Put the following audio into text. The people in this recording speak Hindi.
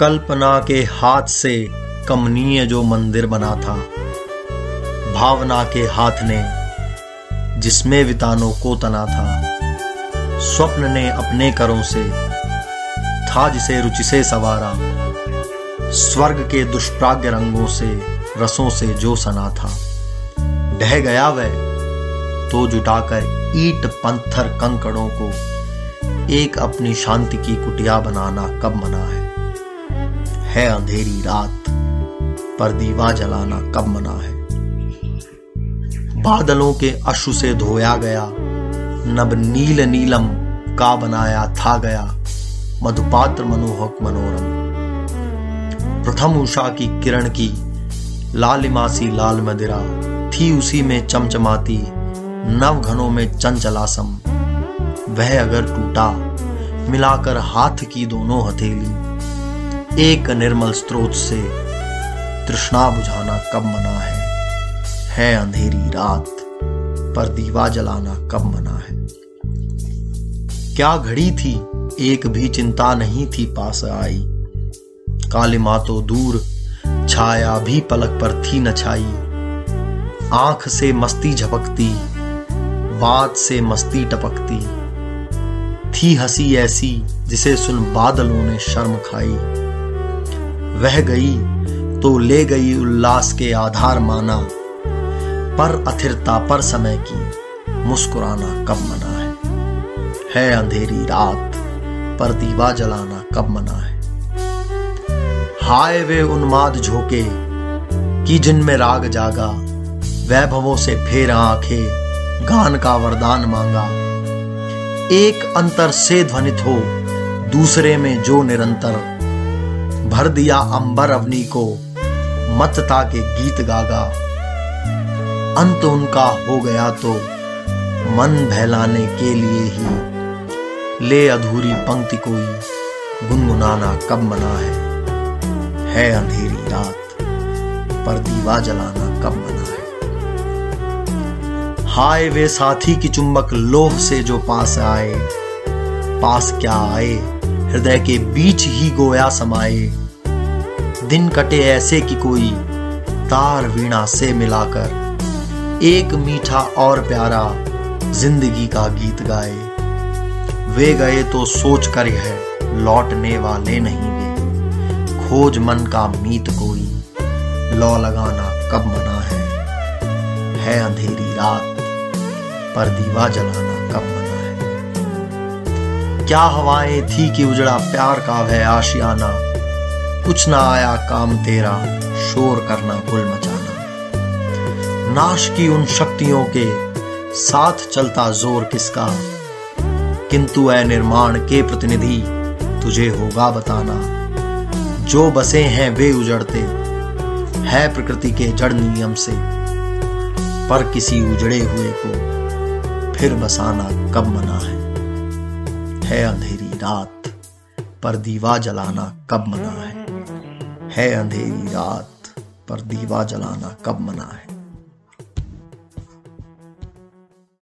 कल्पना के हाथ से कमनीय जो मंदिर बना था, भावना के हाथ ने जिसमें वितानों को तना था, स्वप्न ने अपने करों से था जिसे रुचि से सवारा, स्वर्ग के दुष्प्राग्य रंगों से, रसों से जो सना था। ढह गया वह तो जुटाकर ईट पंथर कंकड़ों को एक अपनी शांति की कुटिया बनाना कब मना है? है अंधेरी रात, पर दीवा जलाना कब मना है। बादलों के अश्रु से धोया गया, नब नील नीलम का बनाया था गया, मधुपात्र मनोहक मनोरम। प्रथम उषा की किरण की लालिमासी लाल मदिरा थी उसी में चमचमाती, नव घनों में चंचलासम। वह अगर टूटा, मिलाकर हाथ की दोनों हथेली एक निर्मल स्रोत से तृष्णा बुझाना कब मना है? है अंधेरी रात, पर दीवा जलाना कब मना है? क्या घड़ी थी, एक भी चिंता नहीं थी पास आई। कालिमा तो दूर, छाया भी पलक पर थी न छाई। आँख से मस्ती झपकती, बात से मस्ती टपकती। थी हँसी ऐसी, जिसे सुन बादलों ने शर्म खाई। वह गई तो ले गई उल्लास के आधार माना। पर अथिरता पर समय की मुस्कुराना कब मना है? है अंधेरी रात, पर दीवा जलाना कब मना है? हाय वे उन्माद झोंके, कि जिनमें राग जागा, वैभवों से फेर आँखें, गान का वरदान मांगा। एक अंतर से ध्वनित हो, दूसरे में जो निरंतर भर दिया अंबर अवनी को मतता के गीत गागा। अंत उनका हो गया तो मन बहलाने के लिए ही। ले अधूरी पंक्ति कोई, गुनगुनाना कब मना है। है अंधेरी रात, पर दीवा जलाना कब मना है। हाय वे साथी की चुंबक लोह से जो पास आए, पास क्या आए? हृदय के बीच ही गोया समाए दिन कटे ऐसे कि कोई तार वीणा से मिलाकर एक मीठा और प्यारा ज़िंदगी का गीत गाए। वे गए तो सोच कर यह लौटने वाले नहीं वे। खोज मन का मीत कोई, लौ लगाना कब मना है। है अंधेरी रात, पर दीवा जलाना है क्या हवाएँ थी कि उजड़ा प्यार का वह आशियाना? कुछ ना आया काम तेरा, शोर करना गुल मचाना। नाश की उन शक्तियों के साथ चलता ज़ोर किसका? किंतु ए निर्माण के प्रतिनिधि, तुझे होगा बताना। जो बसे हैं वे उजड़ते, है प्रकृति के जड़ नियम से। पर किसी उजड़े हुए को फिर बसाना कब मना है? है अंधेरी रात, पर दीवा जलाना कब मना है? है अंधेरी रात, पर दीवा जलाना कब मना है?